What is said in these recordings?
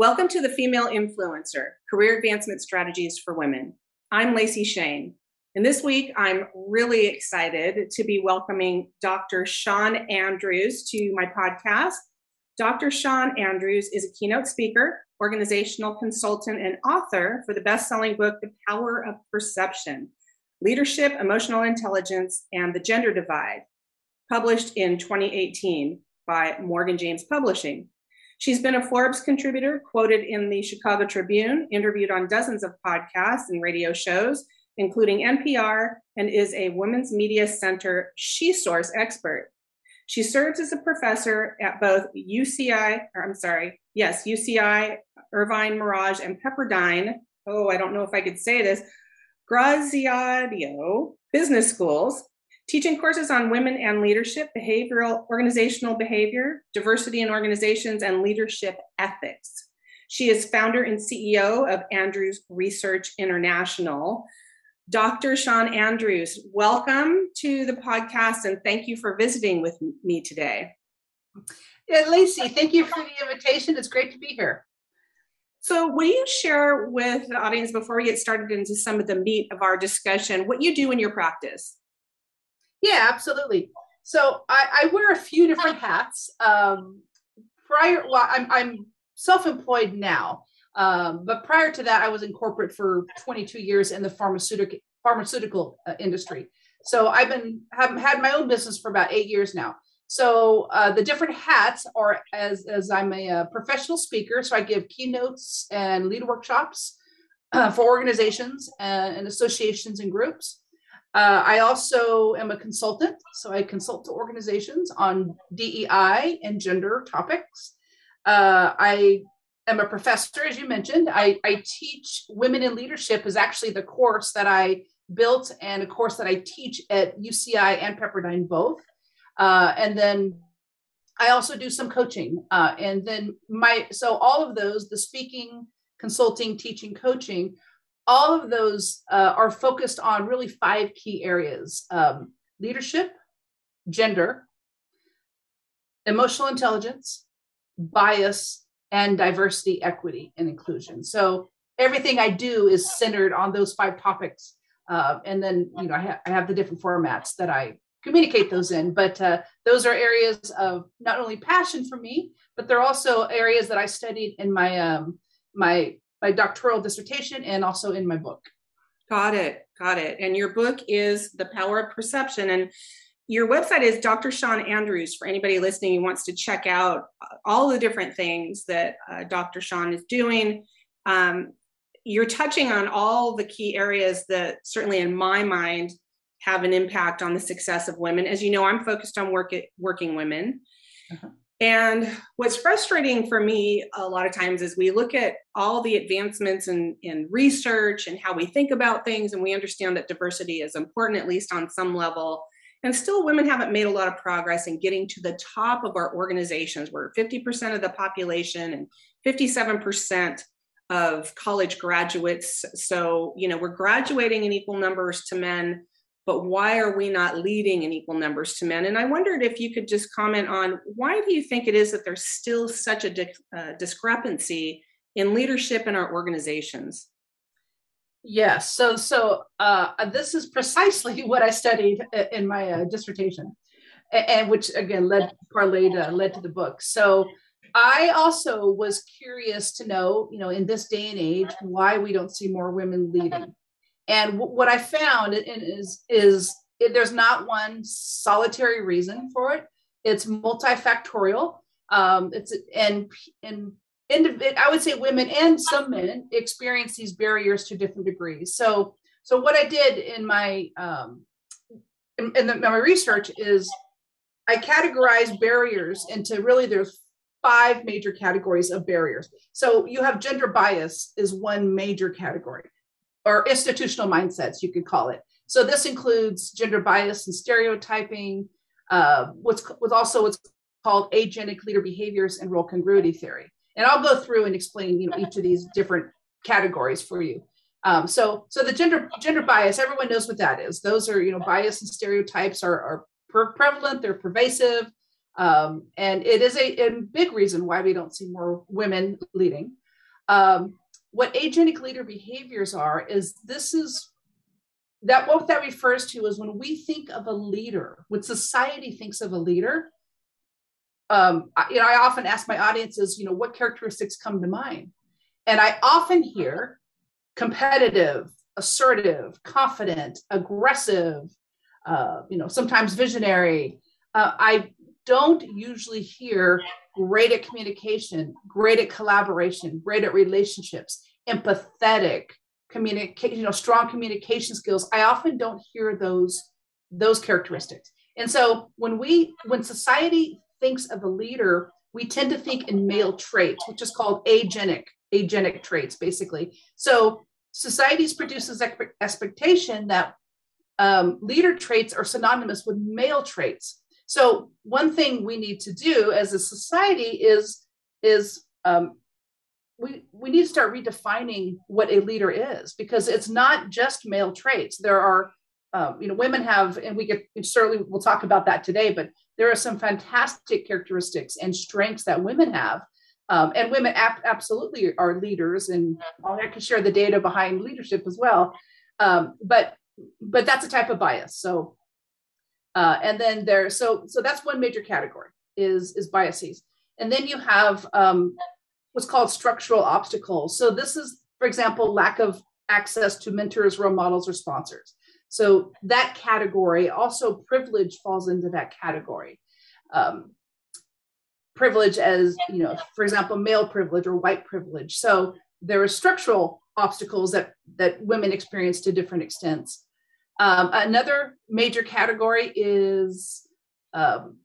Welcome to the Female Influencer Career Advancement Strategies for Women. I'm Lacey Shane. And this week, I'm really excited to be welcoming Dr. Shawn Andrews to my podcast. Dr. Shawn Andrews is a keynote speaker, organizational consultant, and author for the best selling book, The Power of Perception Leadership, Emotional Intelligence, and the Gender Divide, published in 2018 by Morgan James Publishing. She's been a Forbes contributor, quoted in the Chicago Tribune, interviewed on dozens of podcasts and radio shows, including NPR, and is a Women's Media Center She Source expert. She serves as a professor at both UCI, or I'm sorry, yes, UCI, Irvine Merage, and Pepperdine. Oh, I don't know if I could say this. Graziadio business schools, teaching courses on women and leadership, behavioral, organizational behavior, diversity in organizations, and leadership ethics. She is founder and CEO of Andrews Research International. Dr. Shawn Andrews, welcome to the podcast and thank you for visiting with me today. Yeah, Lacey, thank you for the invitation. It's great to be here. So, will you share with the audience before we get started into some of the meat of our discussion what you do in your practice? Yeah, absolutely. So I, I wear a few different hats. Um, prior, well, I'm, I'm self-employed now, um, but prior to that, I was in corporate for 22 years in the pharmaceutical pharmaceutical uh, industry. So I've been have had my own business for about eight years now. So uh, the different hats are as as I'm a, a, uh, professional speaker, so I give keynotes and lead workshops uh, for organizations and, and associations and groups. Uh, I also am a consultant, so I consult to organizations on DEI and gender topics. Uh, I am a professor, as you mentioned. I, I, teach Women in Leadership is actually the course that I built and a course that I teach at UCI and Pepperdine both. Uh, and then I also do some coaching. Uh, and then my so all of those, the speaking, consulting, teaching, coaching all of those uh, are focused on really five key areas um, leadership, gender, emotional intelligence, bias, and diversity, equity, and inclusion. So everything I do is centered on those five topics. Uh, and then, you know, I, ha- I, have the different formats that I communicate those in. But uh, those are areas of not only passion for me, but they're also areas that I studied in my um, my my doctoral dissertation and also in my book. Got it. Got it. And your book is The Power of Perception. And your website is Dr. Shawn Andrews for anybody listening who wants to check out all the different things that uh, Dr. Shawn is doing. Um, you're touching on all the key areas that certainly in my mind have an impact on the success of women. As you know, I'm focused on work at, working women. Uh-huh. And what's frustrating for me a lot of times is we look at all the advancements in, in research and how we think about things, and we understand that diversity is important, at least on some level. And still, women haven't made a lot of progress in getting to the top of our organizations. We're 50% of the population and 57% of college graduates. So, you know, we're graduating in equal numbers to men, but why are we not leading in equal numbers to men? And I wondered if you could just comment on why do you think it is that there's still such a di- uh, discrepancy in leadership in our organizations? Yes. So, so uh, this is precisely what I studied in my uh, dissertation, and, and, which again led parlayed uh, led to the book. So, I also was curious to know, you know, in this day and age, why we don't see more women leading. And w- what I found is is it, there's not one solitary reason for it. It's multifactorial. Um, it's and and indiv- I would say women and some men experience these barriers to different degrees. So so what I did in my um, in, in the, my research is I categorize barriers into really there's five major categories of barriers. So you have gender bias is one major category or institutional mindsets, you could call it. So this includes gender bias and stereotyping, uh, what's also what's called agentic leader behaviors and role congruity theory. And I'll go through and explain you know each of these different categories for you. Um, so so the gender gender bias, everyone knows what that is. Those are you know bias and stereotypes are, are prevalent, they're pervasive, um, and it is a, a big reason why we don't see more women leading. um, what agentic leader behaviors are is this is that what that refers to is when we think of a leader, what society thinks of a leader, um, I, you know, I often ask my audiences, you know, what characteristics come to mind? And I often hear competitive, assertive, confident, aggressive, uh, you know, sometimes visionary. Uh, I don't usually hear great at communication, great at collaboration, great at relationships, empathetic, communication, you know, strong communication skills. I often don't hear those those characteristics. And so when we when society thinks of a leader, we tend to think in male traits, which is called agentic, agentic traits, basically. So societies produces expectation that um, leader traits are synonymous with male traits. So one thing we need to do as a society is is um, we we need to start redefining what a leader is because it's not just male traits. There are um, you know women have, and we get certainly we'll talk about that today, but there are some fantastic characteristics and strengths that women have. Um, and women ap- absolutely are leaders, and I can share the data behind leadership as well. Um, but but that's a type of bias. So uh, and then there, so so that's one major category is is biases. And then you have um, what's called structural obstacles. So this is, for example, lack of access to mentors, role models, or sponsors. So that category, also privilege falls into that category. Um, privilege as you know, for example, male privilege or white privilege. So there are structural obstacles that that women experience to different extents. Um, another major category is um,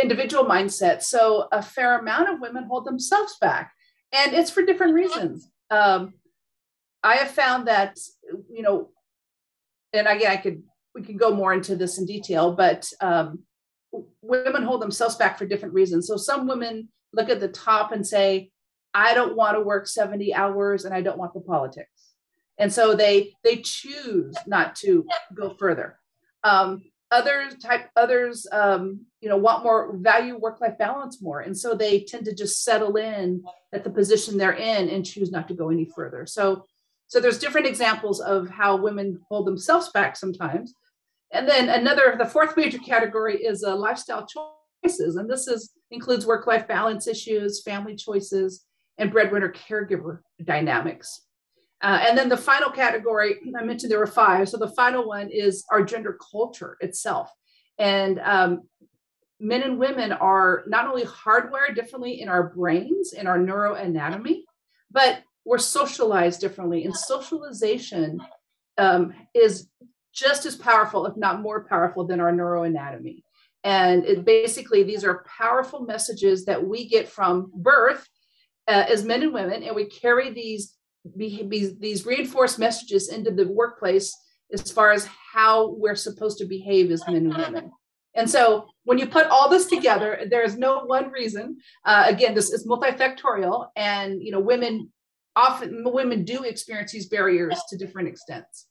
individual mindset. So a fair amount of women hold themselves back, and it's for different reasons. Um, I have found that you know, and again, I could we could go more into this in detail, but um, women hold themselves back for different reasons. So some women look at the top and say, "I don't want to work seventy hours, and I don't want the politics." And so they they choose not to go further. Um, others type others um, you know want more value work life balance more. And so they tend to just settle in at the position they're in and choose not to go any further. So so there's different examples of how women hold themselves back sometimes. And then another the fourth major category is uh, lifestyle choices. And this is includes work life balance issues family choices and breadwinner caregiver dynamics uh, and then the final category, I mentioned there were five. So the final one is our gender culture itself. And um, men and women are not only hardwired differently in our brains, in our neuroanatomy, but we're socialized differently. And socialization um, is just as powerful, if not more powerful, than our neuroanatomy. And it basically, these are powerful messages that we get from birth uh, as men and women, and we carry these be, be, these reinforced messages into the workplace as far as how we're supposed to behave as men and women. And so when you put all this together, there is no one reason. Uh, again, this is multifactorial, and you know, women often women do experience these barriers to different extents.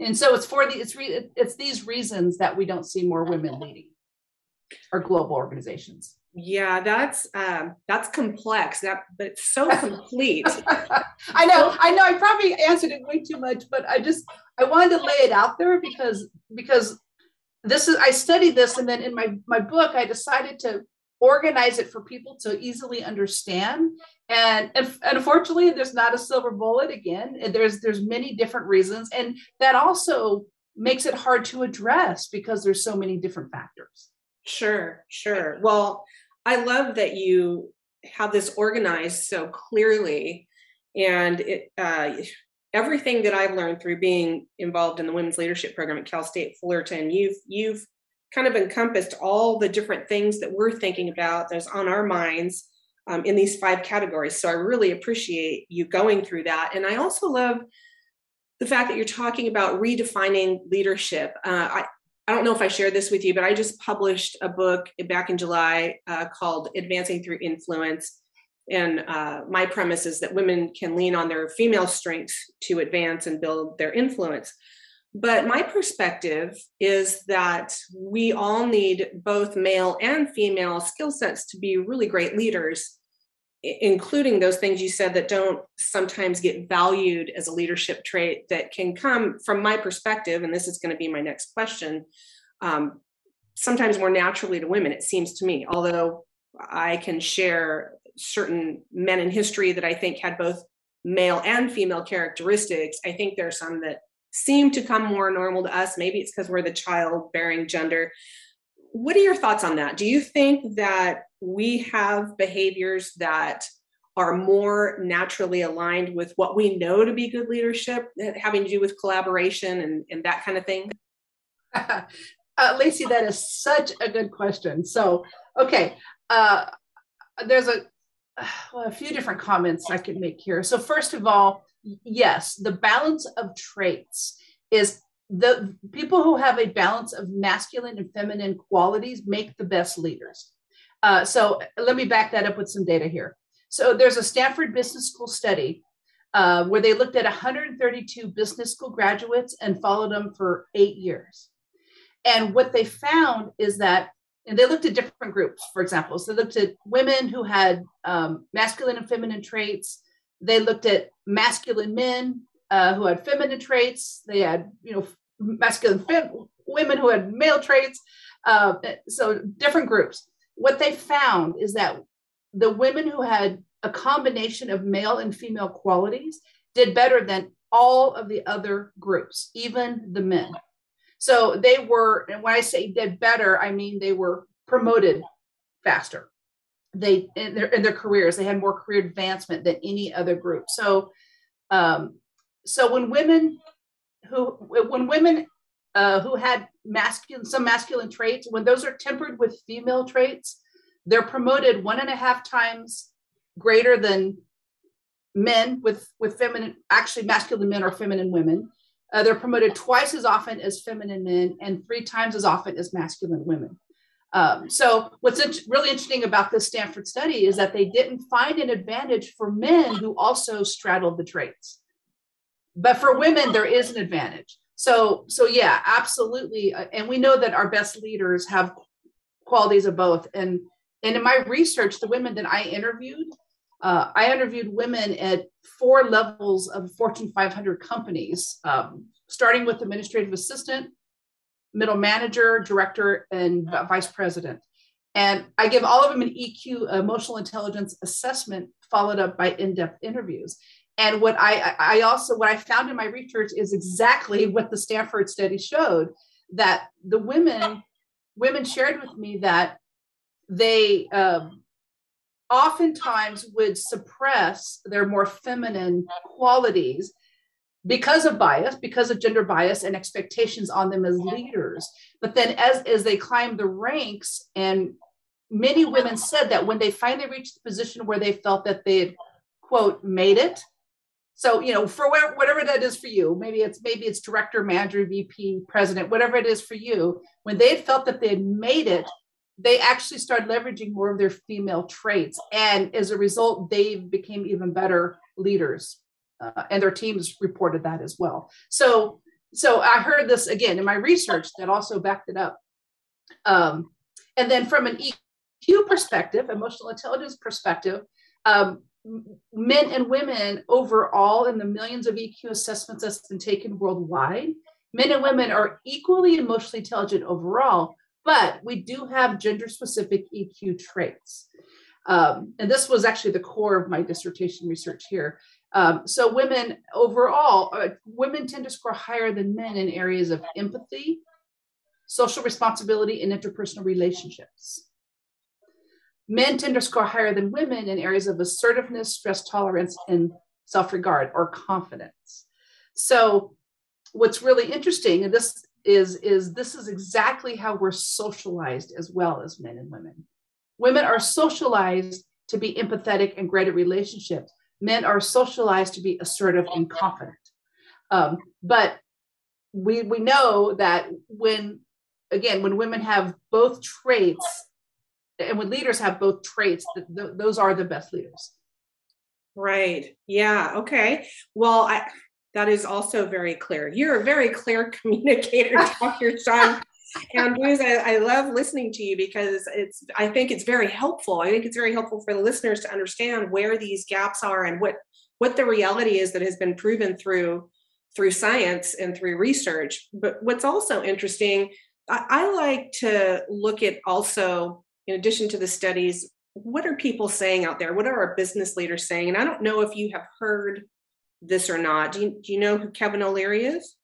And so it's for the it's re, it's these reasons that we don't see more women leading our global organizations. Yeah, that's um, that's complex. That but it's so complete. I know, I know. I probably answered it way too much, but I just I wanted to lay it out there because because this is I studied this, and then in my my book I decided to organize it for people to easily understand. And, and unfortunately, there's not a silver bullet. Again, there's there's many different reasons, and that also makes it hard to address because there's so many different factors. Sure, sure. Well, I love that you have this organized so clearly, and it, uh, everything that I've learned through being involved in the women's leadership program at Cal State Fullerton, you've you've kind of encompassed all the different things that we're thinking about that's on our minds um, in these five categories. So I really appreciate you going through that, and I also love the fact that you're talking about redefining leadership. Uh, I, I don't know if I shared this with you, but I just published a book back in July uh, called Advancing Through Influence. And uh, my premise is that women can lean on their female strengths to advance and build their influence. But my perspective is that we all need both male and female skill sets to be really great leaders. Including those things you said that don't sometimes get valued as a leadership trait that can come from my perspective and this is going to be my next question um, sometimes more naturally to women it seems to me although i can share certain men in history that i think had both male and female characteristics i think there are some that seem to come more normal to us. Maybe it's because we're the child bearing gender what are your thoughts on that do you think that we have behaviors that are more naturally aligned with what we know to be good leadership, having to do with collaboration and, and that kind of thing? uh, Lacey, that is such a good question. So, okay, uh, there's a, well, a few different comments I could make here. So, first of all, yes, the balance of traits is the people who have a balance of masculine and feminine qualities make the best leaders. Uh, so let me back that up with some data here. So there's a Stanford Business School study uh, where they looked at 132 business school graduates and followed them for eight years. And what they found is that, and they looked at different groups, for example. So they looked at women who had um, masculine and feminine traits. They looked at masculine men uh, who had feminine traits. They had, you know, masculine fem- women who had male traits. Uh, so different groups what they found is that the women who had a combination of male and female qualities did better than all of the other groups, even the men. So they were, and when I say did better, I mean they were promoted faster. They in their in their careers, they had more career advancement than any other group. So, um, so when women who when women uh, who had masculine some masculine traits when those are tempered with female traits they're promoted one and a half times greater than men with with feminine actually masculine men or feminine women. Uh, they're promoted twice as often as feminine men and three times as often as masculine women. Um, so what's in- really interesting about this stanford study is that they didn't find an advantage for men who also straddled the traits but for women there is an advantage. So so yeah absolutely. Uh, and we know that our best leaders have qualities of both. And and in my research the women that i interviewed uh, i interviewed women at four levels of fortune 500 companies um, starting with administrative assistant middle manager director and vice president. And i give all of them an eq emotional intelligence assessment followed up by in-depth interviews and what I, I also what I found in my research is exactly what the Stanford study showed that the women women shared with me that they um, oftentimes would suppress their more feminine qualities because of bias because of gender bias and expectations on them as leaders. But then as as they climb the ranks and many women said that when they finally reached the position where they felt that they had quote made it so you know for whatever, that is for you maybe it's maybe it's director manager vp president whatever it is for you when they felt that they had made it they actually started leveraging more of their female traits. And as a result they became even better leaders uh, and their teams reported that as well. So so i heard this again in my research that also backed it up. Um, and then from an eq perspective emotional intelligence perspective um, men and women overall in the millions of EQ assessments that's been taken worldwide, men and women are equally emotionally intelligent overall, but we do have gender specific EQ traits. Um, and this was actually the core of my dissertation research here. Um, so women overall, uh, women tend to score higher than men in areas of empathy, social responsibility, and interpersonal relationships. Men tend to score higher than women in areas of assertiveness, stress tolerance, and self regard or confidence. So, what's really interesting, and this is, is this is exactly how we're socialized as well as men and women. Women are socialized to be empathetic and great at relationships. Men are socialized to be assertive and confident. Um, but we we know that when again when women have both traits and when leaders have both traits, those are the best leaders. Right. Yeah. Okay. Well, I that is also very clear. You're a very clear communicator, Dr. Shawn. Andrews, I, I love listening to you because it's I think it's very helpful. I think it's very helpful for the listeners to understand where these gaps are and what what the reality is that has been proven through through science and through research. But what's also interesting, I, I like to look at also, in addition to the studies, what are people saying out there? What are our business leaders saying? And I don't know if you have heard this or not. Do you, do you know who Kevin O'Leary is?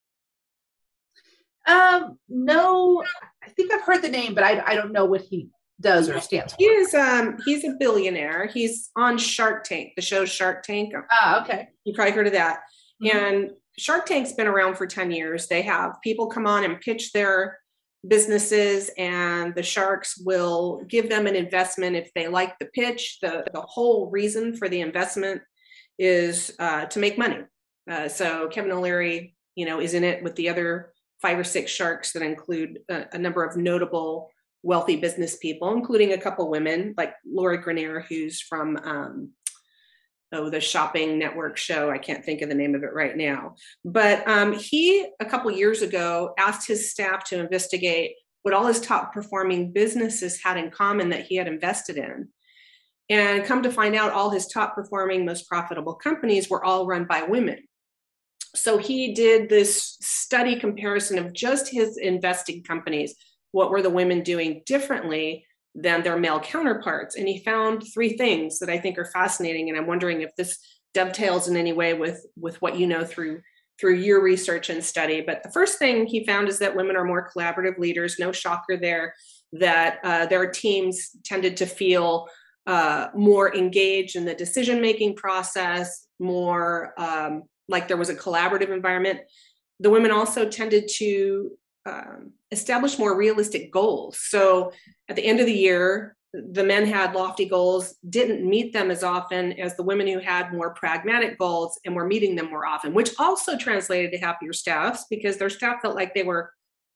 Um, no, I think I've heard the name, but I, I don't know what he does or stands for. He is um he's a billionaire. He's on Shark Tank, the show Shark Tank. Ah, okay. You probably heard of that. Mm-hmm. And Shark Tank's been around for 10 years. They have people come on and pitch their businesses and the sharks will give them an investment if they like the pitch. The the whole reason for the investment is uh, to make money. Uh, so Kevin O'Leary, you know, is in it with the other five or six sharks that include a, a number of notable wealthy business people, including a couple women like Laura Greiner, who's from um, oh the shopping network show. I can't think of the name of it right now. But um, he a couple years ago asked his staff to investigate what all his top performing businesses had in common that he had invested in. And come to find out, all his top performing, most profitable companies were all run by women so he did this study comparison of just his investing companies what were the women doing differently than their male counterparts and he found three things that i think are fascinating and i'm wondering if this dovetails in any way with with what you know through through your research and study but the first thing he found is that women are more collaborative leaders no shocker there that uh, their teams tended to feel uh, more engaged in the decision making process more um, like there was a collaborative environment. The women also tended to um, establish more realistic goals. So at the end of the year, the men had lofty goals, didn't meet them as often as the women who had more pragmatic goals and were meeting them more often, which also translated to happier staffs because their staff felt like they were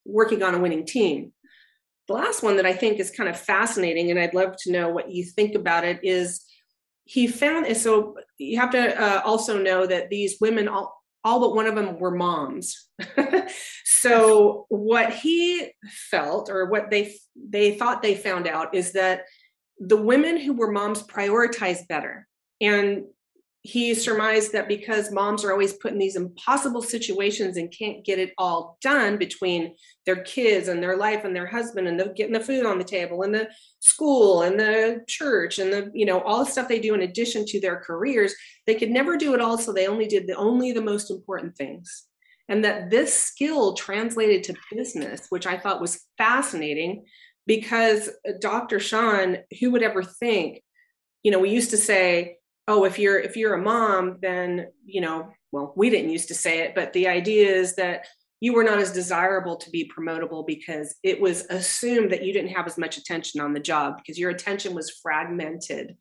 working on a winning team. The last one that I think is kind of fascinating, and I'd love to know what you think about it, is he found so you have to uh, also know that these women all, all but one of them were moms. So what he felt or what they they thought they found out is that the women who were moms prioritized better. And he surmised that because moms are always put in these impossible situations and can't get it all done between their kids and their life and their husband and the, getting the food on the table and the school and the church and the you know all the stuff they do in addition to their careers they could never do it all so they only did the only the most important things. And that this skill translated to business which i thought was fascinating because dr shawn who would ever think you know we used to say oh if you're if you're a mom then you know well we didn't used to say it but the idea is that you were not as desirable to be promotable because it was assumed that you didn't have as much attention on the job because your attention was fragmented.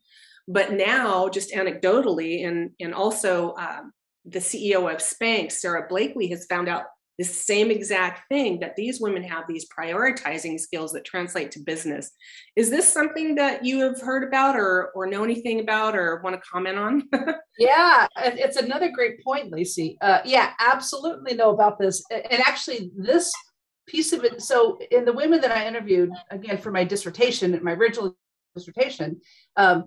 But now just anecdotally and and also um, the ceo of spanx sara blakely has found out the same exact thing that these women have these prioritizing skills that translate to business. Is this something that you have heard about or or know anything about or want to comment on? yeah, it's another great point, Lacey. Uh, yeah, absolutely know about this. And actually, this piece of it. So, in the women that I interviewed, again for my dissertation, my original dissertation, um,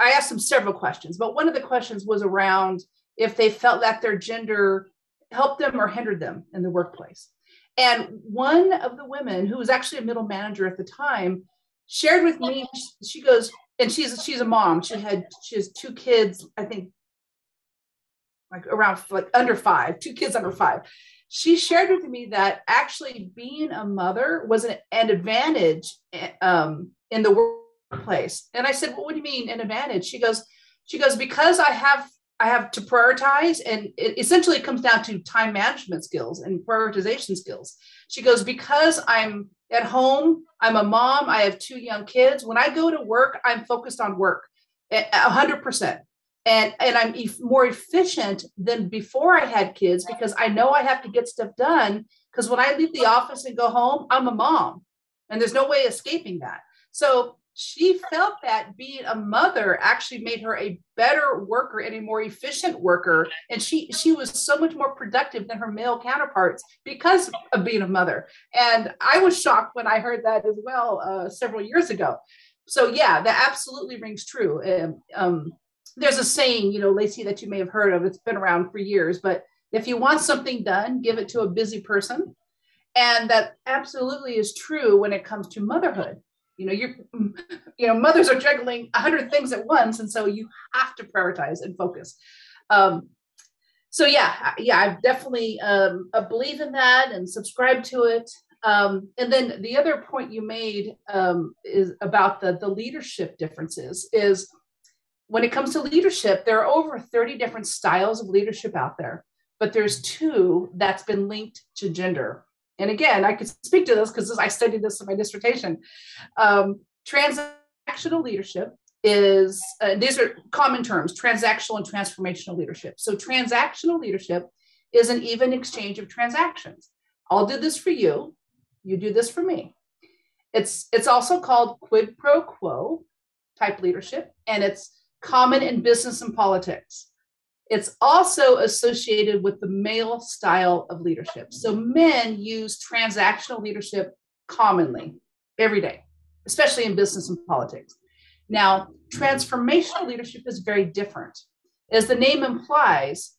I asked them several questions. But one of the questions was around if they felt that their gender helped them or hindered them in the workplace. And one of the women, who was actually a middle manager at the time, shared with me. She goes, and she's she's a mom. She had she has two kids. I think like around like under five, two kids under five. She shared with me that actually being a mother was an, an advantage um, in the workplace. And I said, "Well, what do you mean an advantage?" She goes, "She goes because I have I have to prioritize, and it essentially comes down to time management skills and prioritization skills. She goes, Because I'm at home, I'm a mom, I have two young kids. When I go to work, I'm focused on work 100%. And, and I'm e- more efficient than before I had kids because I know I have to get stuff done. Because when I leave the office and go home, I'm a mom, and there's no way escaping that. So she felt that being a mother actually made her a better worker and a more efficient worker. And she she was so much more productive than her male counterparts because of being a mother. And i was shocked when i heard that as well uh, several years ago. So yeah that absolutely rings true. Um, um, there's a saying you know lacey that you may have heard of. It's been around for years. But if you want something done give it to a busy person. And that absolutely is true when it comes to motherhood you know you're you know mothers are juggling 100 things at once and so you have to prioritize and focus. Um, so yeah yeah i definitely um, believe in that and subscribe to it. Um, and then the other point you made um, is about the the leadership differences is when it comes to leadership there are over 30 different styles of leadership out there but there's two that's been linked to gender and again, I could speak to this because I studied this in my dissertation. Um, transactional leadership is, uh, these are common terms, transactional and transformational leadership. So transactional leadership is an even exchange of transactions. I'll do this for you, you do this for me. It's, it's also called quid pro quo type leadership, and it's common in business and politics. It's also associated with the male style of leadership. So men use transactional leadership commonly every day, especially in business and politics. Now, transformational leadership is very different. As the name implies,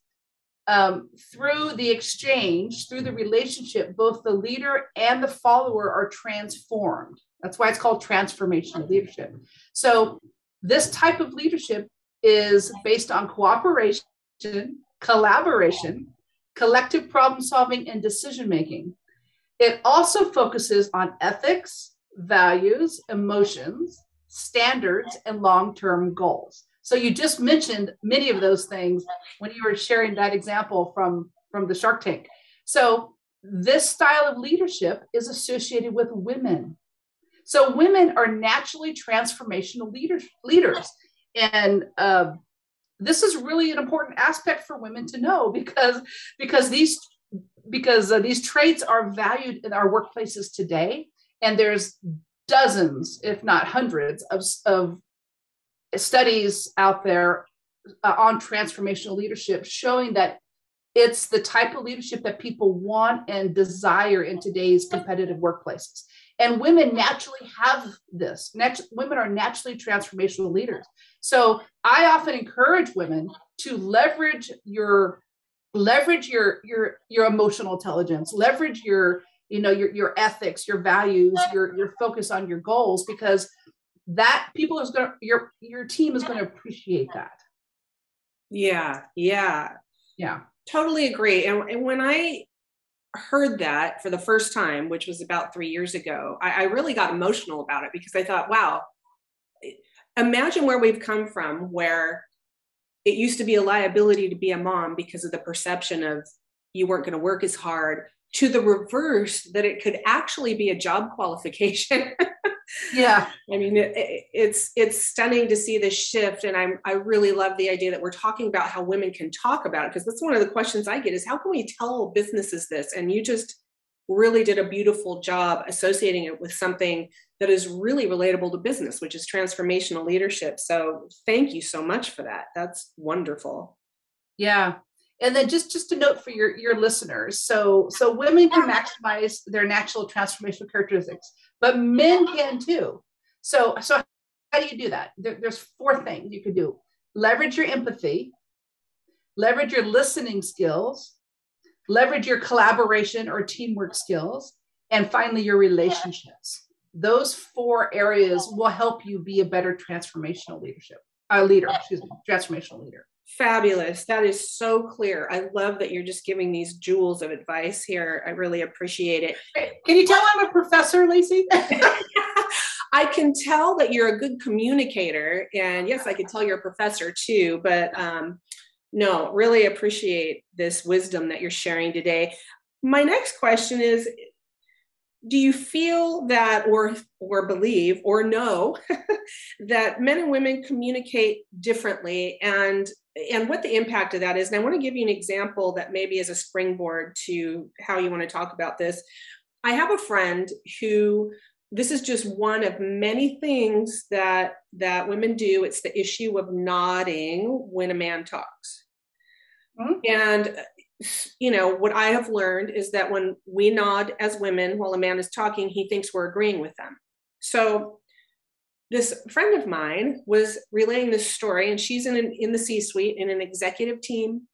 um, through the exchange, through the relationship, both the leader and the follower are transformed. That's why it's called transformational leadership. So, this type of leadership is based on cooperation collaboration, collective problem solving, and decision making. It also focuses on ethics, values, emotions, standards, and long term goals. So you just mentioned many of those things when you were sharing that example from, from the Shark Tank. So this style of leadership is associated with women. So women are naturally transformational leaders. leaders. And uh, this is really an important aspect for women to know because because these because uh, these traits are valued in our workplaces today and there's dozens if not hundreds of, of studies out there uh, on transformational leadership showing that it's the type of leadership that people want and desire in today's competitive workplaces and women naturally have this Nat- women are naturally transformational leaders so I often encourage women to leverage your leverage your your your emotional intelligence, leverage your you know your your ethics, your values, your your focus on your goals because that people is going to your your team is going to appreciate that. Yeah, yeah. Yeah. Totally agree. And, and when I heard that for the first time, which was about three years ago, I, I really got emotional about it because I thought, wow, imagine where we've come from where it used to be a liability to be a mom because of the perception of you weren't going to work as hard to the reverse that it could actually be a job qualification yeah i mean it, it, it's it's stunning to see this shift and i'm i really love the idea that we're talking about how women can talk about it because that's one of the questions i get is how can we tell businesses this and you just really did a beautiful job associating it with something that is really relatable to business, which is transformational leadership. So thank you so much for that. That's wonderful. Yeah. And then just just a note for your your listeners. So so women can maximize their natural transformational characteristics, but men can too. So so how do you do that? There, there's four things you could do. Leverage your empathy, leverage your listening skills, leverage your collaboration or teamwork skills, and finally, your relationships. Those four areas will help you be a better transformational leadership, a leader, excuse me, transformational leader. Fabulous. That is so clear. I love that you're just giving these jewels of advice here. I really appreciate it. Can you tell I'm a professor, Lacey? I can tell that you're a good communicator. And yes, I can tell you're a professor too. But um, no, really appreciate this wisdom that you're sharing today. My next question is do you feel that or or believe or know that men and women communicate differently and and what the impact of that is? And i want to give you an example that maybe is a springboard to how you want to talk about this. I have a friend who this is just one of many things that that women do. It's the issue of nodding when a man talks. Mm-hmm. and you know what i have learned is that when we nod as women while a man is talking he thinks we're agreeing with them. So this friend of mine was relaying this story and she's in an, in the c suite in an executive team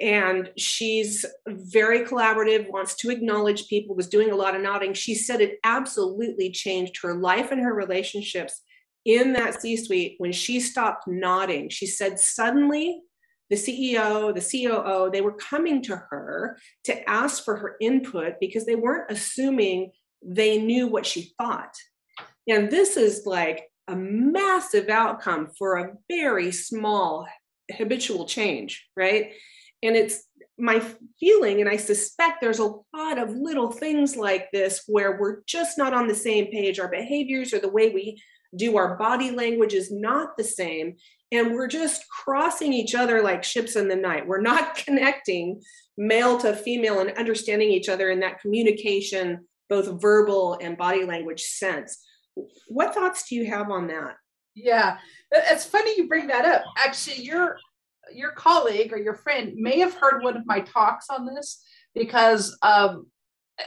and she's very collaborative wants to acknowledge people was doing a lot of nodding. She said it absolutely changed her life and her relationships in that c suite when she stopped nodding. She said suddenly the ceo the coo they were coming to her to ask for her input because they weren't assuming they knew what she thought and this is like a massive outcome for a very small habitual change right and it's my feeling, and I suspect there's a lot of little things like this where we're just not on the same page. Our behaviors or the way we do our body language is not the same. And we're just crossing each other like ships in the night. We're not connecting male to female and understanding each other in that communication, both verbal and body language sense. What thoughts do you have on that? Yeah, it's funny you bring that up. Actually, you're your colleague or your friend may have heard one of my talks on this because um,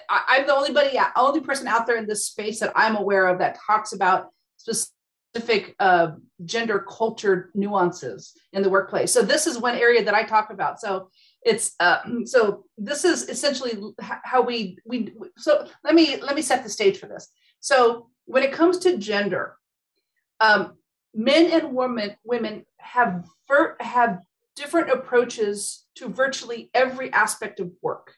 I, am the only buddy, only person out there in this space that I'm aware of that talks about specific uh, gender culture nuances in the workplace. So this is one area that I talk about. So it's uh, so this is essentially how we we so let me let me set the stage for this. So when it comes to gender, um, men and women women have have different approaches to virtually every aspect of work.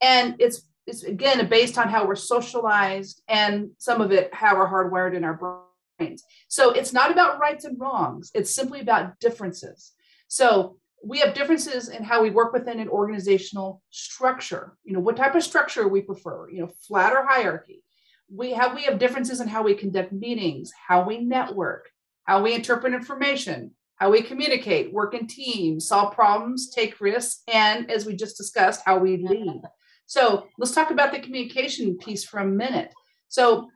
And it's it's again based on how we're socialized and some of it how we're hardwired in our brains. So it's not about rights and wrongs. It's simply about differences. So we have differences in how we work within an organizational structure. You know, what type of structure we prefer, you know, flat or hierarchy. We have we have differences in how we conduct meetings, how we network, how we interpret information, how we communicate, work in teams, solve problems, take risks, and as we just discussed, how we lead. So let's talk about the communication piece for a minute. So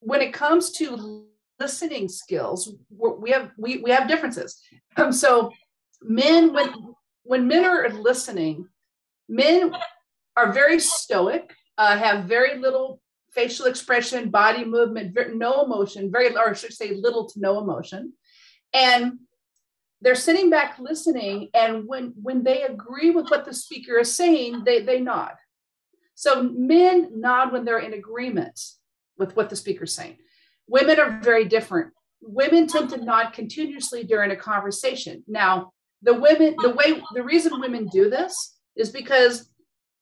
when it comes to listening skills, we have we, we have differences. Um, so men, when when men are listening, men are very stoic, uh, have very little facial expression, body movement, no emotion, very or I should say little to no emotion. And they're sitting back listening and when when they agree with what the speaker is saying they they nod so men nod when they're in agreement with what the speaker's saying women are very different women tend to nod continuously during a conversation now the women the way the reason women do this is because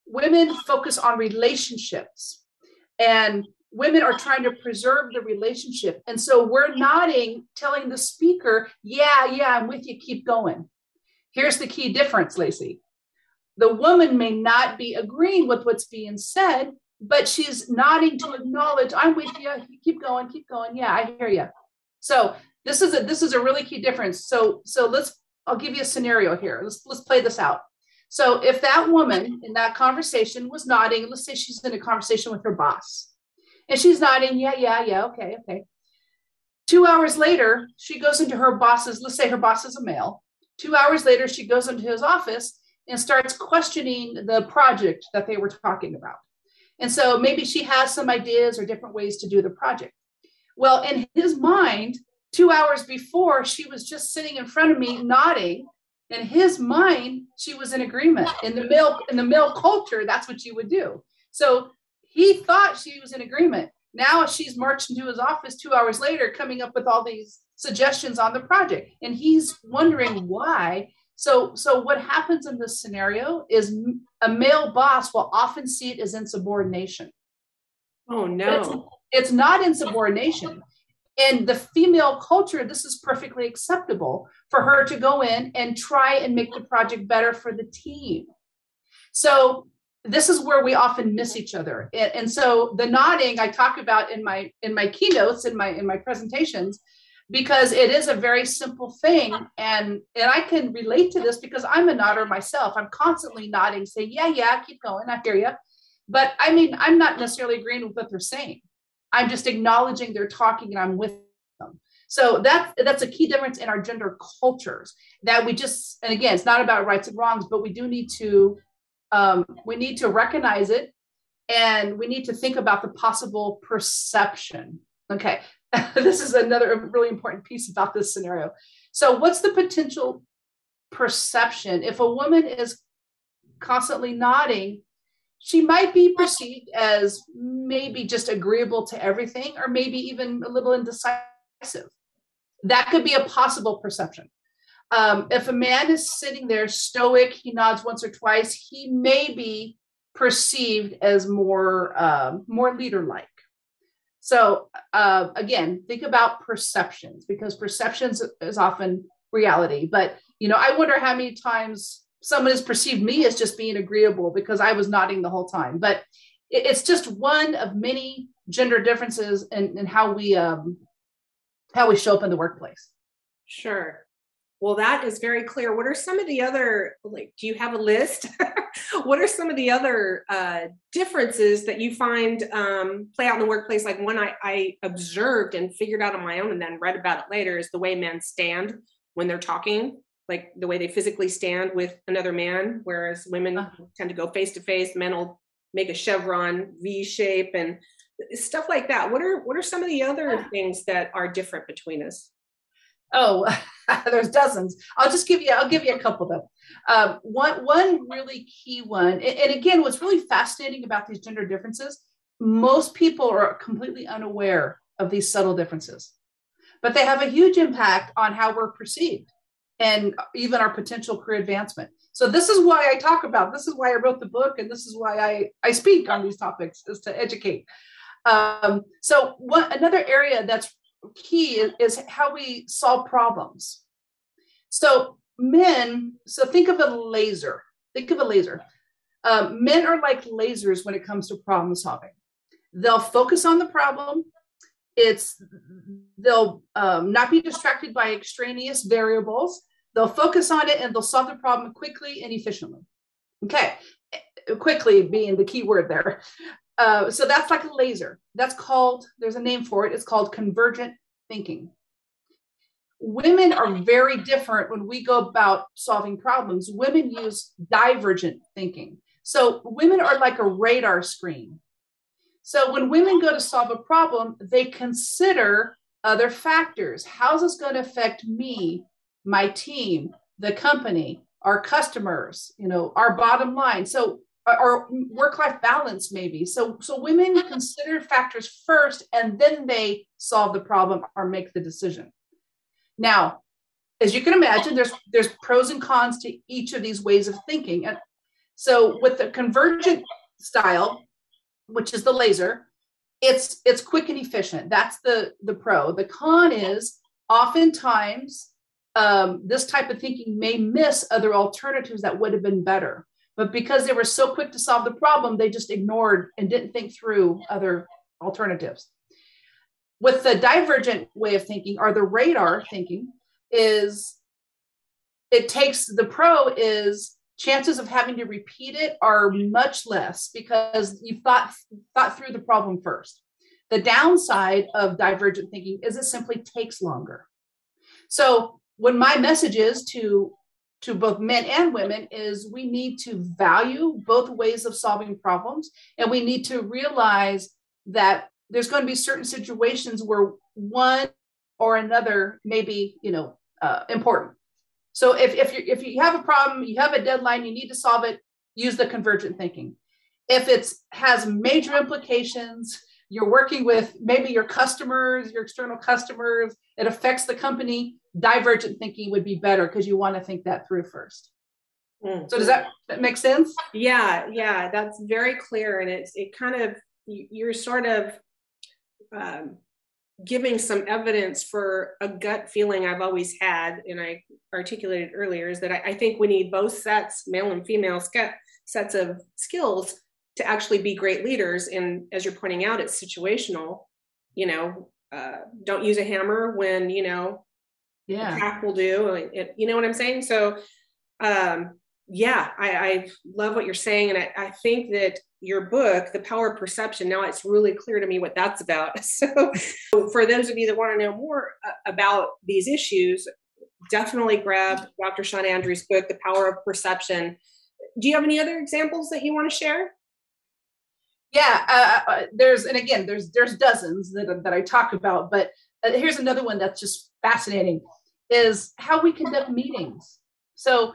women focus on relationships and women are trying to preserve the relationship. And so we're nodding, telling the speaker, yeah, yeah, I'm with you, keep going. Here's the key difference, Lacey. The woman may not be agreeing with what's being said, but she's nodding to acknowledge, I'm with you, keep going, keep going. Yeah, I hear you. So this is a this is a really key difference. So so let's I'll give you a scenario here. Let's let's play this out. So if that woman in that conversation was nodding, let's say she's in a conversation with her boss and she's nodding, yeah, yeah, yeah, okay, okay. Two hours later, she goes into her boss's, let's say her boss is a male. Two hours later, she goes into his office and starts questioning the project that they were talking about. And so maybe she has some ideas or different ways to do the project. Well, in his mind, two hours before, she was just sitting in front of me nodding. In his mind, she was in agreement. In the male, in the male culture, that's what you would do. So he thought she was in agreement. Now she's marched into his office two hours later, coming up with all these suggestions on the project, and he's wondering why. So, so what happens in this scenario is a male boss will often see it as insubordination. Oh no! It's, it's not insubordination. In the female culture, this is perfectly acceptable for her to go in and try and make the project better for the team. So this is where we often miss each other and, and, so the nodding i talk about in my in my keynotes in my in my presentations because it is a very simple thing and and i can relate to this because i'm a nodder myself i'm constantly nodding saying yeah yeah keep going i hear you but I mean, I'm not necessarily agreeing with what they're saying. I'm just acknowledging they're talking and I'm with them. So that's that's a key difference in our gender cultures that we just and again, it's not about rights and wrongs, but we do need to um, we need to recognize it and we need to think about the possible perception. Okay, this is another really important piece about this scenario. So, what's the potential perception if a woman is constantly nodding? She might be perceived as maybe just agreeable to everything, or maybe even a little indecisive. That could be a possible perception. Um, if a man is sitting there stoic, he nods once or twice, he may be perceived as more uh, more leader like. So uh, again, think about perceptions because perceptions is often reality. But you know, I wonder how many times someone has perceived me as just being agreeable because I was nodding the whole time. But it, it's just one of many gender differences in, in how we um, how we show up in the workplace. Sure. Well, that is very clear. What are some of the other, like, do you have a list? what are some of the other uh, differences that you find um, play out in the workplace? Like one I, I observed and figured out on my own and then read about it later is the way men stand when they're talking, like the way they physically stand with another man, whereas women uh-huh. tend to go face to face. Men will make a chevron V shape and stuff like that. What are what are some of the other things that are different between us? Oh, there's dozens. I'll just give you, I'll give you a couple though. Um, one, one really key one, and, and again, what's really fascinating about these gender differences, most people are completely unaware of these subtle differences, but they have a huge impact on how we're perceived and even our potential career advancement. So this is why I talk about, this is why I wrote the book, and this is why I, I speak on these topics is to educate. Um, so one, another area that's key is, is how we solve problems. So men, so think of a laser. Think of a laser. Um, men are like lasers when it comes to problem solving. They'll focus on the problem. It's they'll um, not be distracted by extraneous variables. They'll focus on it and they'll solve the problem quickly and efficiently. Okay, quickly being the key word there. Uh, so that's like a laser. That's called, there's a name for it. It's called convergent thinking. Women are very different when we go about solving problems. Women use divergent thinking. So women are like a radar screen. So when women go to solve a problem, they consider other factors. How's this going to affect me, my team, the company, our customers, you know, our bottom line. So or work-life balance maybe. So so women consider factors first and then they solve the problem or make the decision. Now as you can imagine there's there's pros and cons to each of these ways of thinking. And so with the convergent style which is the laser it's it's quick and efficient. That's the the pro. The con is oftentimes um, this type of thinking may miss other alternatives that would have been better but because they were so quick to solve the problem, they just ignored and didn't think through other alternatives. With the divergent way of thinking or the radar thinking, is it takes the pro is chances of having to repeat it are much less because you thought thought through the problem first. The downside of divergent thinking is it simply takes longer. So when my message is to to both men and women is we need to value both ways of solving problems. And we need to realize that there's going to be certain situations where one or another may be you know uh, important. So if, if you if you have a problem you have a deadline you need to solve it use the convergent thinking. If it's has major implications you're working with maybe your customers your external customers it affects the company divergent thinking would be better because you want to think that through first. Mm. So does that, that make sense? Yeah, yeah, that's very clear, and it's it kind of you're sort of um, giving some evidence for a gut feeling I've always had, and I articulated earlier, is that I, I think we need both sets, male and female sets of skills to actually be great leaders. And as you're pointing out, it's situational. You know, uh, don't use a hammer when you know yeah hack will do it, you know what i'm saying so um yeah I, I love what you're saying and I, I think that your book, The Power of Perception, now it's really clear to me what that's about. So, for those of you that want to know more uh, about these issues, definitely grab Dr. Shawn Andrews' book, The Power of Perception. Do you have any other examples that you want to share? Yeah, uh, uh, there's and again, there's there's dozens that that I talk about, but uh, here's another one that's just fascinating: is how we conduct meetings. So,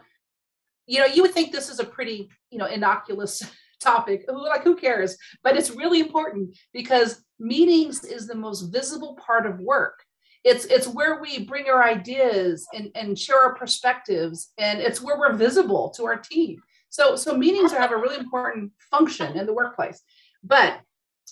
you know, you would think this is a pretty you know innocuous topic, like who cares? But it's really important because meetings is the most visible part of work it's it's where we bring our ideas and, and share our perspectives and it's where we're visible to our team so so meetings have a really important function in the workplace but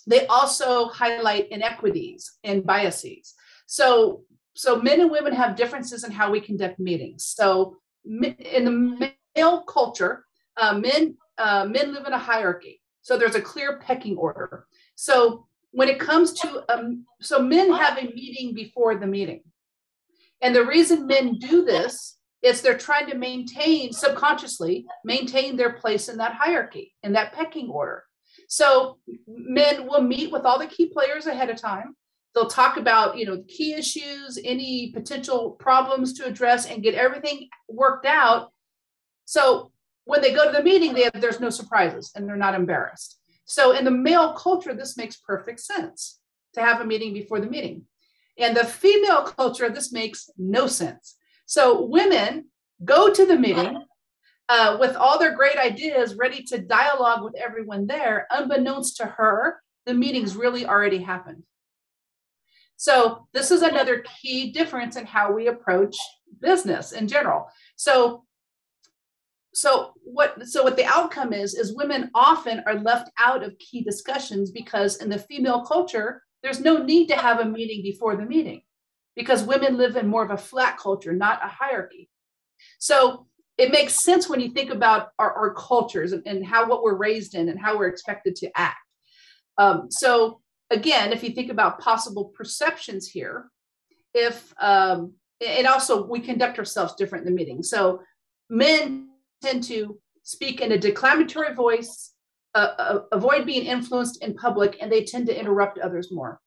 they also highlight inequities and biases so so men and women have differences in how we conduct meetings. So in the male culture uh, men uh, men live in a hierarchy. So there's a clear pecking order. So when it comes to um, so men have a meeting before the meeting. And the reason men do this is they're trying to maintain subconsciously maintain their place in that hierarchy in that pecking order. So men will meet with all the key players ahead of time they'll talk about you know key issues any potential problems to address and get everything worked out so when they go to the meeting they have, there's no surprises and they're not embarrassed so in the male culture, this makes perfect sense to have a meeting before the meeting. In the female culture, this makes no sense. So women go to the meeting uh, with all their great ideas, ready to dialogue with everyone there. Unbeknownst to her, the meetings really already happened. So this is another key difference in how we approach business in general. So so what so what the outcome is is women often are left out of key discussions because in the female culture there's no need to have a meeting before the meeting because women live in more of a flat culture not a hierarchy so it makes sense when you think about our, our cultures and, how what we're raised in and how we're expected to act um, so again if you think about possible perceptions here if um, and also we conduct ourselves different in the meeting so men tend to speak in a declamatory voice, uh, uh, avoid being influenced in public, and they tend to interrupt others more.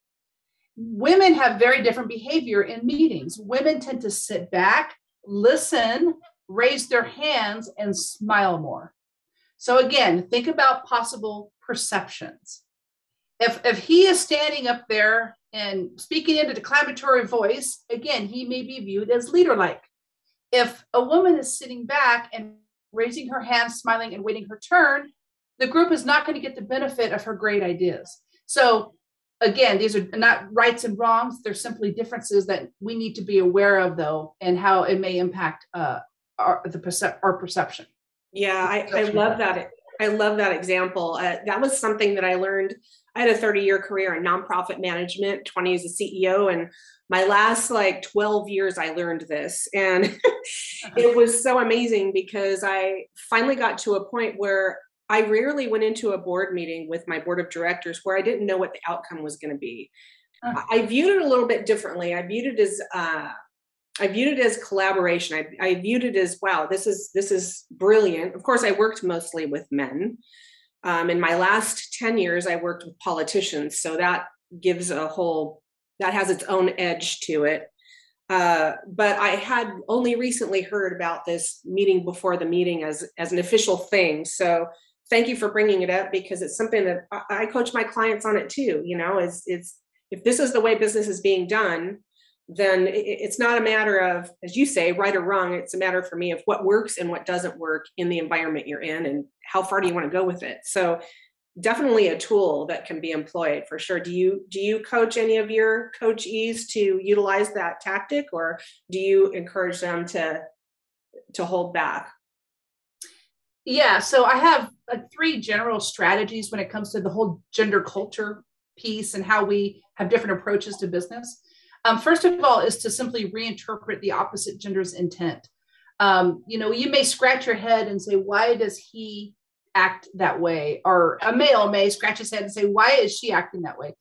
Women have very different behavior in meetings. Women tend to sit back, listen, raise their hands, and smile more. So, again, think about possible perceptions. If, if he is standing up there and speaking in a declamatory voice, again, he may be viewed as leader like. If a woman is sitting back and raising her hand, smiling, and waiting her turn, the group is not going to get the benefit of her great ideas. So, again, these are not rights and wrongs. They're simply differences that we need to be aware of, though, and how it may impact uh, our the percep- our perception. Yeah, I, I love that. I love that example. Uh, that was something that I learned. I had a 30 year career in nonprofit management, 20 as a CEO, and my last like 12 years i learned this and uh-huh. it was so amazing because i finally got to a point where i rarely went into a board meeting with my board of directors where i didn't know what the outcome was going to be uh-huh. i viewed it a little bit differently i viewed it as uh, I viewed it as collaboration. I, I, viewed it as wow, this is this is brilliant. Of course, I worked mostly with men. Um, in my last ten years, I worked with politicians, so that gives a whole that has its own edge to it. Uh, but I had only recently heard about this meeting before the meeting as as an official thing. So thank you for bringing it up because it's something that I, I coach my clients on it too. You know, is it's if this is the way business is being done, then it's not a matter of, as you say, right or wrong. It's a matter for me of what works and what doesn't work in the environment you're in, and how far do you want to go with it. So definitely a tool that can be employed for sure do you do you coach any of your coachees to utilize that tactic or do you encourage them to to hold back yeah so i have uh, three general strategies when it comes to the whole gender culture piece and how we have different approaches to business um, first of all is to simply reinterpret the opposite gender's intent. Um, you know you may scratch your head and say why does he act that way? Or a male may scratch his head and say why is she acting that way?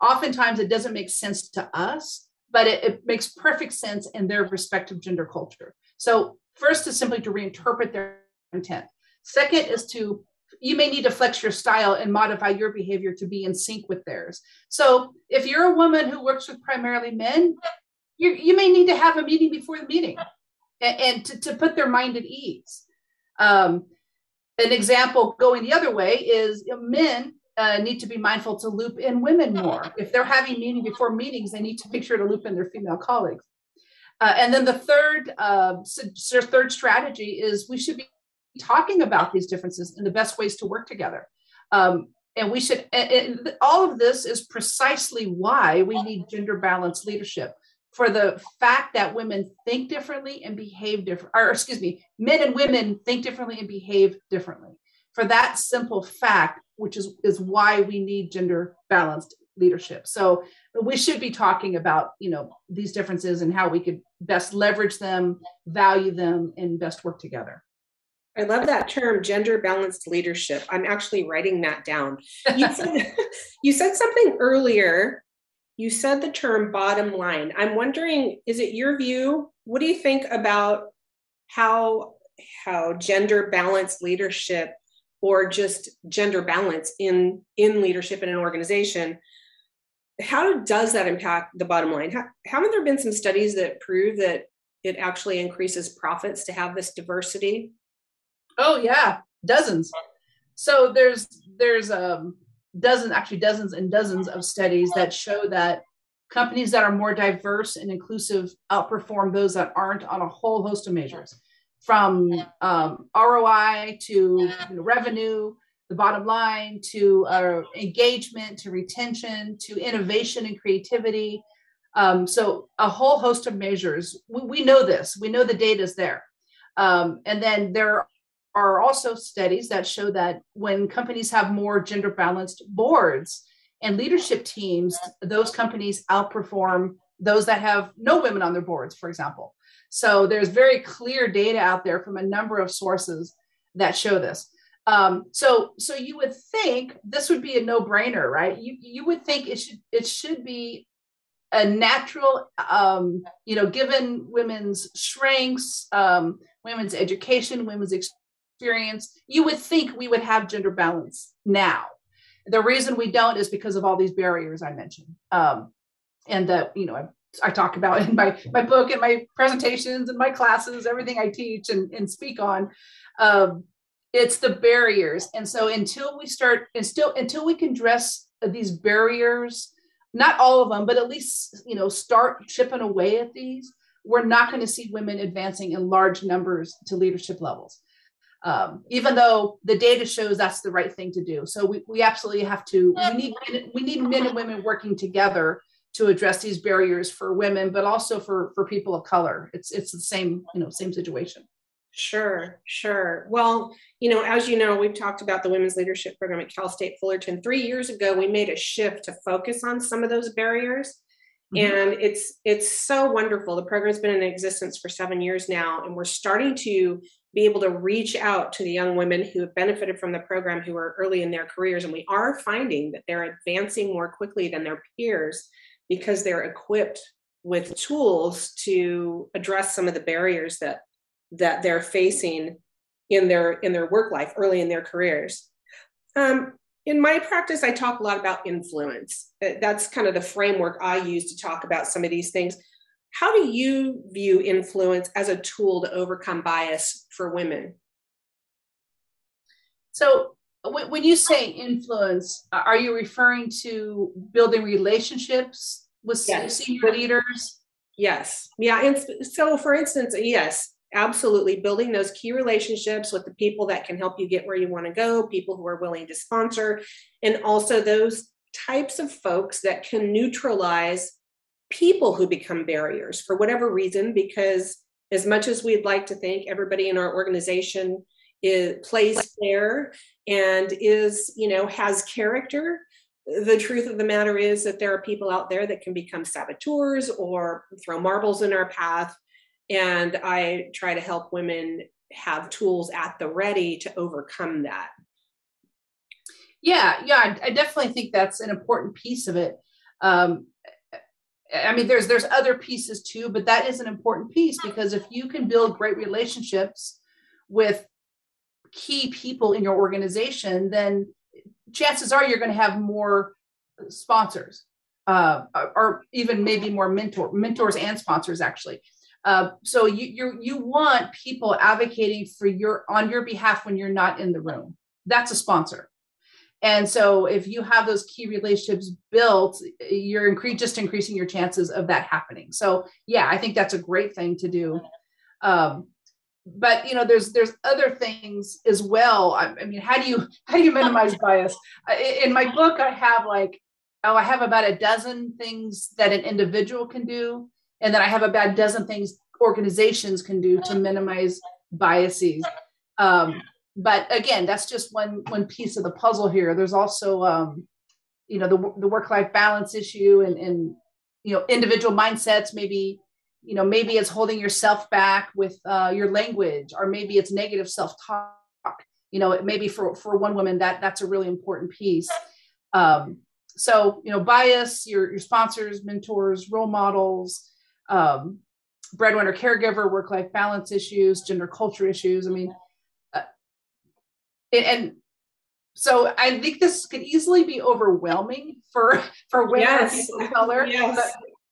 Oftentimes it doesn't make sense to us but it, it makes perfect sense in their respective gender culture. So first is simply to reinterpret their intent. Second is to you may need to flex your style and modify your behavior to be in sync with theirs. So if you're a woman who works with primarily men, you you may need to have a meeting before the meeting and, and to, to put their mind at ease. Um, an example going the other way is men uh, need to be mindful to loop in women more. If they're having meeting before meetings, they need to make sure to loop in their female colleagues. Uh, and then the third uh, third strategy is we should be talking about these differences and the best ways to work together. Um, and we should, and, all of this is precisely why we need gender balanced leadership for the fact that women think differently and behave different, or excuse me, men and women think differently and behave differently. For that simple fact, which is, is why we need gender balanced leadership. So we should be talking about, you know, these differences and how we could best leverage them, value them, and best work together. I love that term, gender balanced leadership. I'm actually writing that down. You said, you said something earlier. You said the term bottom line. I'm wondering, is it your view? What do you think about how how gender balanced leadership or just gender balance in in leadership in an organization how does that impact the bottom line how, haven't there been some studies that prove that it actually increases profits to have this diversity Oh yeah, dozens. So there's there's um dozens actually dozens and dozens of studies that show that companies that are more diverse and inclusive outperform those that aren't on a whole host of measures from um, ROI to you know, revenue, the bottom line to uh, engagement to retention to innovation and creativity. Um, so a whole host of measures. We, we know this. We know the data is there. Um, and then there are also studies that show that when companies have more gender balanced boards and leadership teams, those companies outperform those that have no women on their boards, for example. So there's very clear data out there from a number of sources that show this. Um, so so you would think this would be a no-brainer, right? You you would think it should it should be a natural, um, you know, given women's strengths, um, women's education, women's experience, you would think we would have gender balance now. The reason we don't is because of all these barriers I mentioned. Um, and that, you know, I, I talk about in my, my book and my presentations and my classes, everything I teach and, and speak on. Um, it's the barriers. And so until we start, and still until we can dress these barriers, not all of them, but at least, you know, start chipping away at these, we're not going to see women advancing in large numbers to leadership levels um, even though the data shows that's the right thing to do. So we, we absolutely have to, we need, we need men and women working together to address these barriers for women, but also for, for people of color. It's, it's the same, you know, same situation. Sure, sure. Well, you know, as you know, we've talked about the Women's Leadership Program at Cal State Fullerton. Three years ago, we made a shift to focus on some of those barriers. Mm-hmm. And it's it's so wonderful. The program's been in existence for seven years now, and we're starting to be able to reach out to the young women who have benefited from the program who are early in their careers. And we are finding that they're advancing more quickly than their peers because they're equipped with tools to address some of the barriers that that they're facing in their in their work life early in their careers. Um, in my practice, I talk a lot about influence. Uh, that's kind of the framework I use to talk about some of these things. How do you view influence as a tool to overcome bias for women? So, when you say influence, uh, are you referring to building relationships with yes. senior leaders? Yes. Yeah. And so, for instance, yes, absolutely building those key relationships with the people that can help you get where you want to go, people who are willing to sponsor, and also those types of folks that can neutralize people who become barriers for whatever reason, because as much as we'd like to think everybody in our organization is plays fair and is, you know, has character, the truth of the matter is that there are people out there that can become saboteurs or throw marbles in our path. And I try to help women have tools at the ready to overcome that. Yeah, yeah, I definitely think that's an important piece of it. Um, I mean, there's there's other pieces too, but that is an important piece because if you can build great relationships with key people in your organization, then chances are you're going to have more sponsors uh, or even maybe more mentor mentors and sponsors actually. Uh, so you you you want people advocating for your on your behalf when you're not in the room. That's a sponsor. And so if you have those key relationships built, you're incre- just increasing your chances of that happening. So yeah, I think that's a great thing to do. Um, but you know, there's there's other things as well. I, I mean, how do you how do you minimize bias? In my book, I have like oh, I have about a dozen things that an individual can do, and then I have about a dozen things organizations can do to minimize biases. Um, but again, that's just one one piece of the puzzle here. There's also um, you know the the work life balance issue and and you know individual mindsets maybe you know maybe it's holding yourself back with uh, your language or maybe it's negative self-talk. You know maybe for for one woman that that's a really important piece. Um, so you know bias your your sponsors mentors role models um, breadwinner caregiver work life balance issues gender culture issues. I mean and, so i think this could easily be overwhelming for for women yes. of color yes.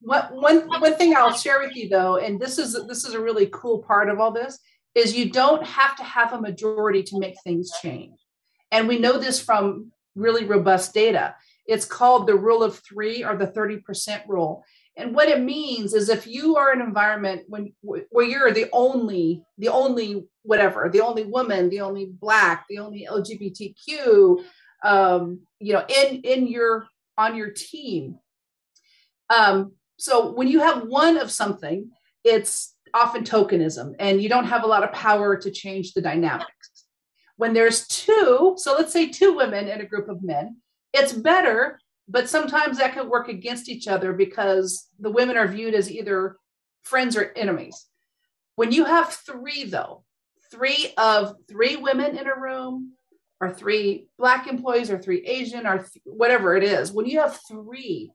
But what, one one thing i'll share with you though and this is this is a really cool part of all this is you don't have to have a majority to make things change and we know this from really robust data it's called the rule of three or the 30% rule. And what it means is if you are an environment when where you're the only, the only whatever, the only woman, the only black, the only LGBTQ, um, you know, in in your on your team. Um, so when you have one of something, it's often tokenism, and you don't have a lot of power to change the dynamics. When there's two, so let's say two women in a group of men, it's better, but sometimes that can work against each other because the women are viewed as either friends or enemies. When you have three, though, three of three women in a room, or three black employees, or three Asian, or th- whatever it is, when you have three,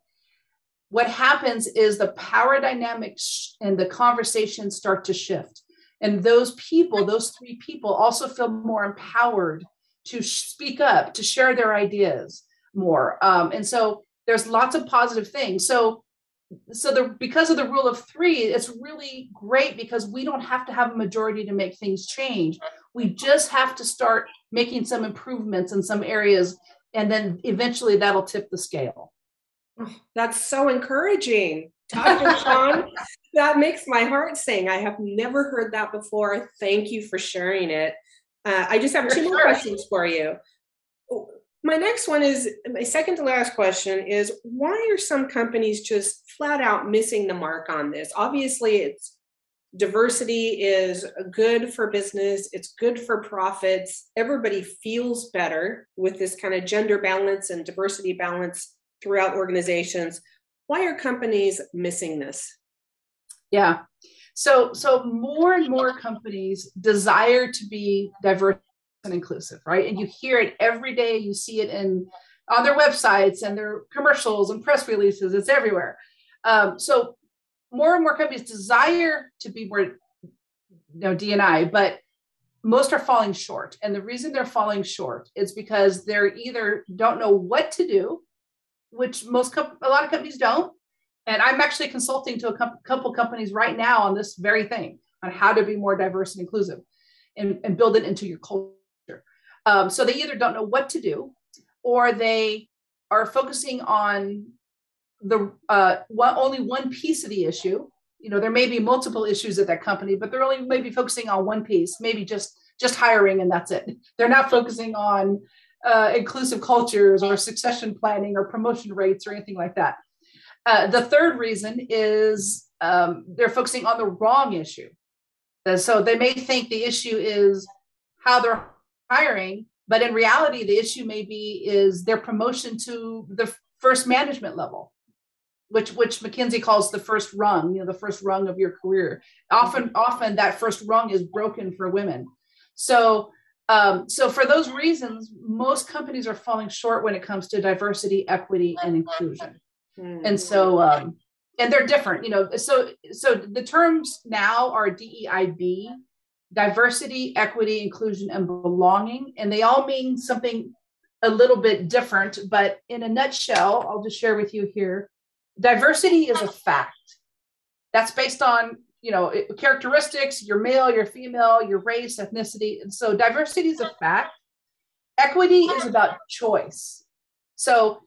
what happens is the power dynamics and the conversations start to shift. And those people, those three people, also feel more empowered to speak up, to share their ideas, more. Um, and so there's lots of positive things. So so the because of the rule of three, it's really great because we don't have to have a majority to make things change. We just have to start making some improvements in some areas, and then eventually that'll tip the scale. Oh, that's so encouraging. Dr. Shawn, that makes my heart sing. I have never heard that before. Thank you for sharing it. Uh, I just have two more questions for you my next one is my second to last question is why are some companies just flat out missing the mark on this? Obviously, it's diversity is good for business, it's good for profits. Everybody feels better with this kind of gender balance and diversity balance throughout organizations. Why are companies missing this? Yeah. So so more and more companies desire to be diverse and inclusive, right? And you hear it every day. You see it in on their websites and their commercials and press releases. It's everywhere. Um, so more and more companies desire to be more, you know, DNI, but most are falling short. And the reason they're falling short is because they're either don't know what to do, which most a lot of companies don't. And I'm actually consulting to a couple companies right now on this very thing on how to be more diverse and inclusive and, and build it into your culture um, so they either don't know what to do or they are focusing on the uh, one, only one piece of the issue. You know, there may be multiple issues at that company, but they're only maybe focusing on one piece, maybe just just hiring and that's it. They're not focusing on uh, inclusive cultures or succession planning or promotion rates or anything like that. Uh, the third reason is um, they're focusing on the wrong issue. So they may think the issue is how they're hiring but in reality the issue may be is their promotion to the first management level which which mckinsey calls the first rung you know the first rung of your career. Often often that first rung is broken for women. So um, so for those reasons most companies are falling short when it comes to diversity equity and inclusion. Mm-hmm. and so um, and they're different you know so so the terms now are deib diversity, equity, inclusion, and belonging. And they all mean something a little bit different, but in a nutshell, I'll just share with you here. Diversity is a fact. That's based on you know characteristics, your male, your female, your race, ethnicity. And so diversity is a fact. Equity is about choice. So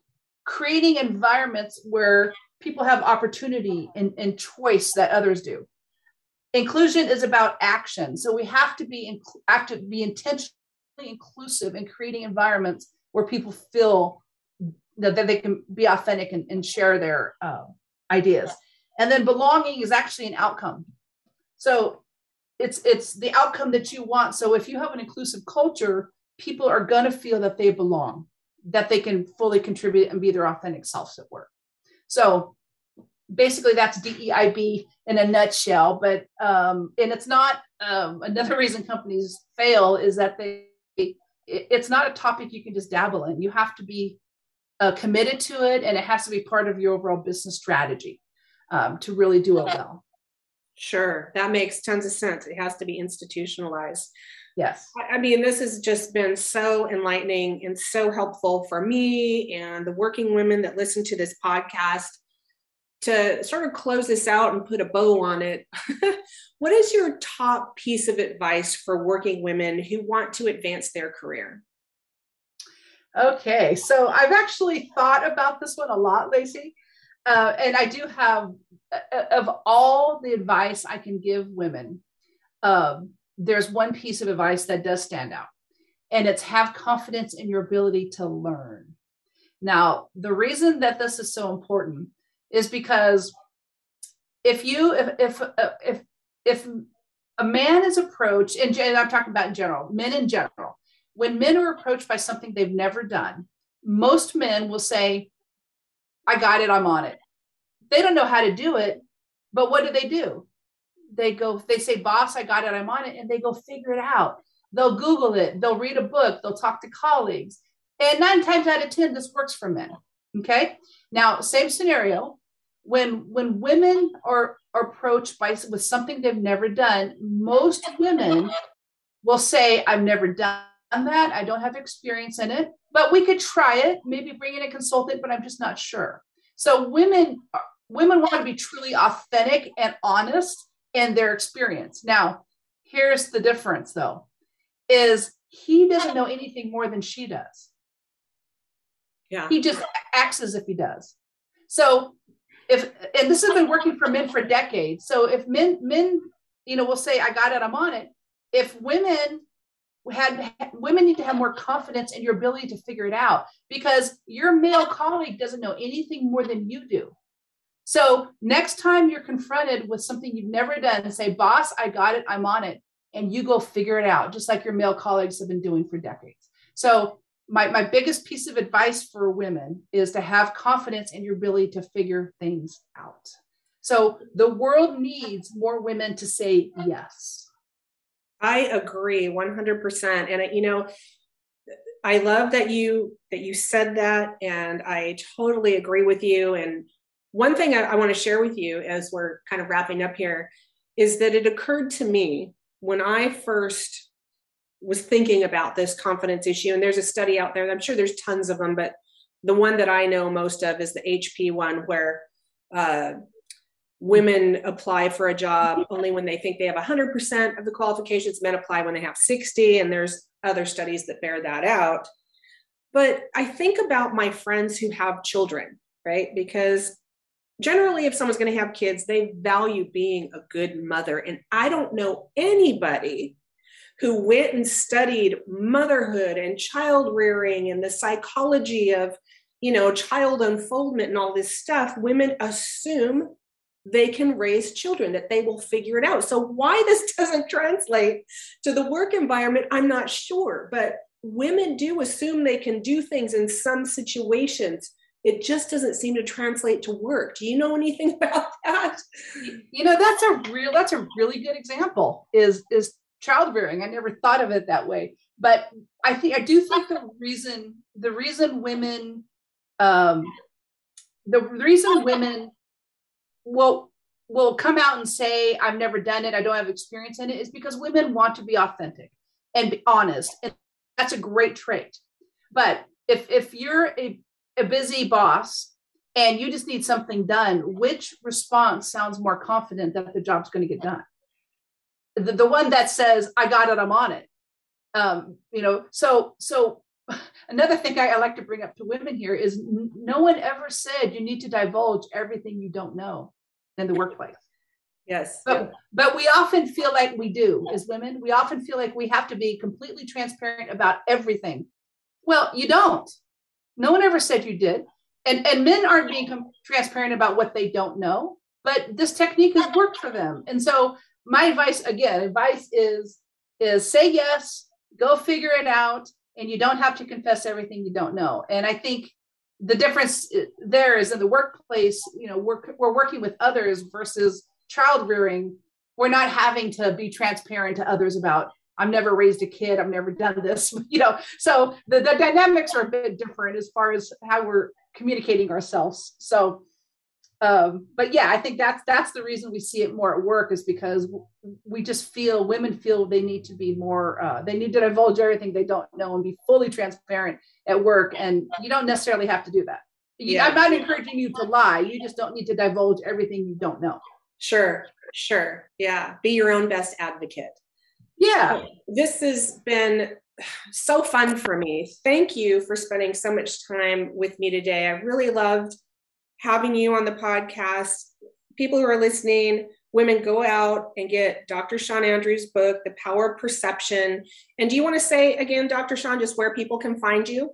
creating environments where people have opportunity and, and choice that others do. Inclusion is about action. So we have to be in, have to be intentionally inclusive in creating environments where people feel that, that they can be authentic and, and share their uh, ideas. And then belonging is actually an outcome. So it's it's the outcome that you want. So if you have an inclusive culture, people are going to feel that they belong, that they can fully contribute and be their authentic selves at work. So basically that's DEIB in a nutshell. But um, and it's not um, another reason companies fail is that they it's not a topic you can just dabble in. You have to be uh, committed to it, and it has to be part of your overall business strategy um, to really do it well. Sure, that makes tons of sense. It has to be institutionalized. Yes. I mean, this has just been so enlightening and so helpful for me and the working women that listen to this podcast to sort of close this out and put a bow on it, what is your top piece of advice for working women who want to advance their career? Okay, so I've actually thought about this one a lot, Lacey. Uh, and I do have, uh, of all the advice I can give women, um, there's one piece of advice that does stand out, and it's have confidence in your ability to learn. Now, the reason that this is so important is because if you if if uh, if if a man is approached and i'm talking about in general men in general when men are approached by something they've never done most men will say i got it i'm on it. They don't know how to do it but what do they do? They go they say boss i got it i'm on it and they go figure it out. They'll google it they'll read a book they'll talk to colleagues and nine times out of ten this works for men okay? Now same scenario. When when women are, are approached by with something they've never done most women will say i've never done that. I don't have experience in it. But we could try it maybe bring in a consultant but i'm just not sure. So women women want to be truly authentic and honest in their experience. Now here's the difference though is he doesn't know anything more than she does yeah. He just acts as if he does. So if and this has been working for men for decades. So if men men you know will say i got it i'm on it. If women had women need to have more confidence in your ability to figure it out because your male colleague doesn't know anything more than you do. So next time you're confronted with something you've never done say boss i got it i'm on it and you go figure it out just like your male colleagues have been doing for decades. So my, my biggest piece of advice for women is to have confidence in your ability to figure things out. So the world needs more women to say yes. I agree 100%. And you know, I love that you that you said that and I totally agree with you and one thing I, I want to share with you as we're kind of wrapping up here is that it occurred to me when I first was thinking about this confidence issue. And there's a study out there i'm sure there's tons of them but the one that i know most of is the hp one where uh, women apply for a job only when they think they have 100% of the qualifications. Men apply when they have 60 and there's other studies that bear that out. But i think about my friends who have children right? Because generally if someone's going to have kids they value being a good mother. And i don't know anybody who went and studied motherhood and child rearing and the psychology of you know child unfoldment and all this stuff women assume they can raise children that they will figure it out. So why this doesn't translate to the work environment i'm not sure. But women do assume they can do things in some situations. It just doesn't seem to translate to work. Do you know anything about that? You know that's a real that's a really good example is is child rearing. I never thought of it that way. But I think I do think the reason the reason women um the reason women will will come out and say, I've never done it, I don't have experience in it, is because women want to be authentic and be honest. And that's a great trait. But if if you're a, a busy boss and you just need something done, which response sounds more confident that the job's going to get done? The, the one that says, I got it, I'm on it. Um, you know, so so another thing I, I, like to bring up to women here is n- no one ever said you need to divulge everything you don't know in the workplace. Yes. But, yeah. but we often feel like we do as women. We often feel like we have to be completely transparent about everything. Well, you don't. No one ever said you did. And, and men aren't being transparent about what they don't know, but this technique has worked for them. And so my advice, again, advice is, is say yes, go figure it out, and you don't have to confess everything you don't know. And I think the difference eh, there is in the workplace, you know, we're, we're working with others versus child rearing. We're not having to be transparent to others about, I've never raised a kid, I've never done this, you know. So the, the dynamics are a bit different as far as how we're communicating ourselves. So um, but yeah, I think that's that's the reason we see it more at work is because we just feel women feel they need to be more uh, they need to divulge everything they don't know and be fully transparent at work, and you don't necessarily have to do that. Yeah. I'm not encouraging you to lie. You just don't need to divulge everything you don't know. Sure, sure, yeah. Be your own best advocate. Yeah, this has been so fun for me. Thank you for spending so much time with me today. I really loved having you on the podcast. People who are listening, women, go out and get Dr. Shawn Andrews' book, The Power of Perception. And do you want to say again, Dr. Shawn, just where people can find you?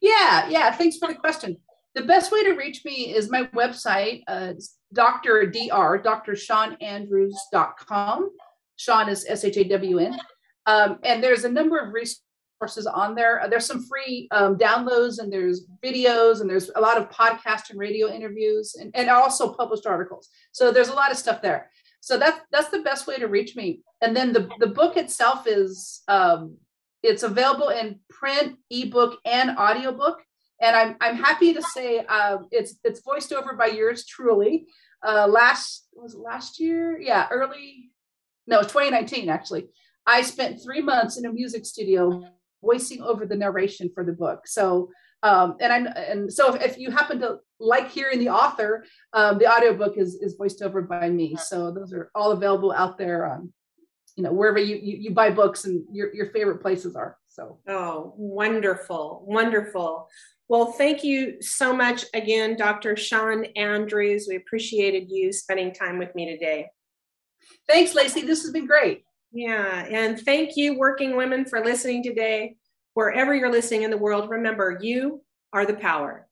Yeah, yeah. Thanks for the question. The best way to reach me is my website, uh, Dr. Dr. DrShawnAndrews.com. Shawn is S H A W N. Um, and there's a number of resources resources on there. Uh, there's some free um, downloads and there's videos and there's a lot of podcast and radio interviews and, and also published articles. So there's a lot of stuff there. So that's that's the best way to reach me. And then the the book itself is um, it's available in print, ebook, and audiobook. And I'm I'm happy to say uh, it's it's voiced over by yours truly. Uh, last was last year, yeah, early no 2019 actually. I spent three months in a music studio voicing over the narration for the book. So um, and I and so if, if, you happen to like hearing the author, um, the audiobook is is voiced over by me. So those are all available out there on, you know, wherever you you, you buy books and your your favorite places are. So oh, wonderful, wonderful. Well, thank you so much again, Dr. Shawn Andrews. We appreciated you spending time with me today. Thanks, Lacey. This has been great. Yeah. And thank you, working women, for listening today. Wherever you're listening in the world, remember you are the power.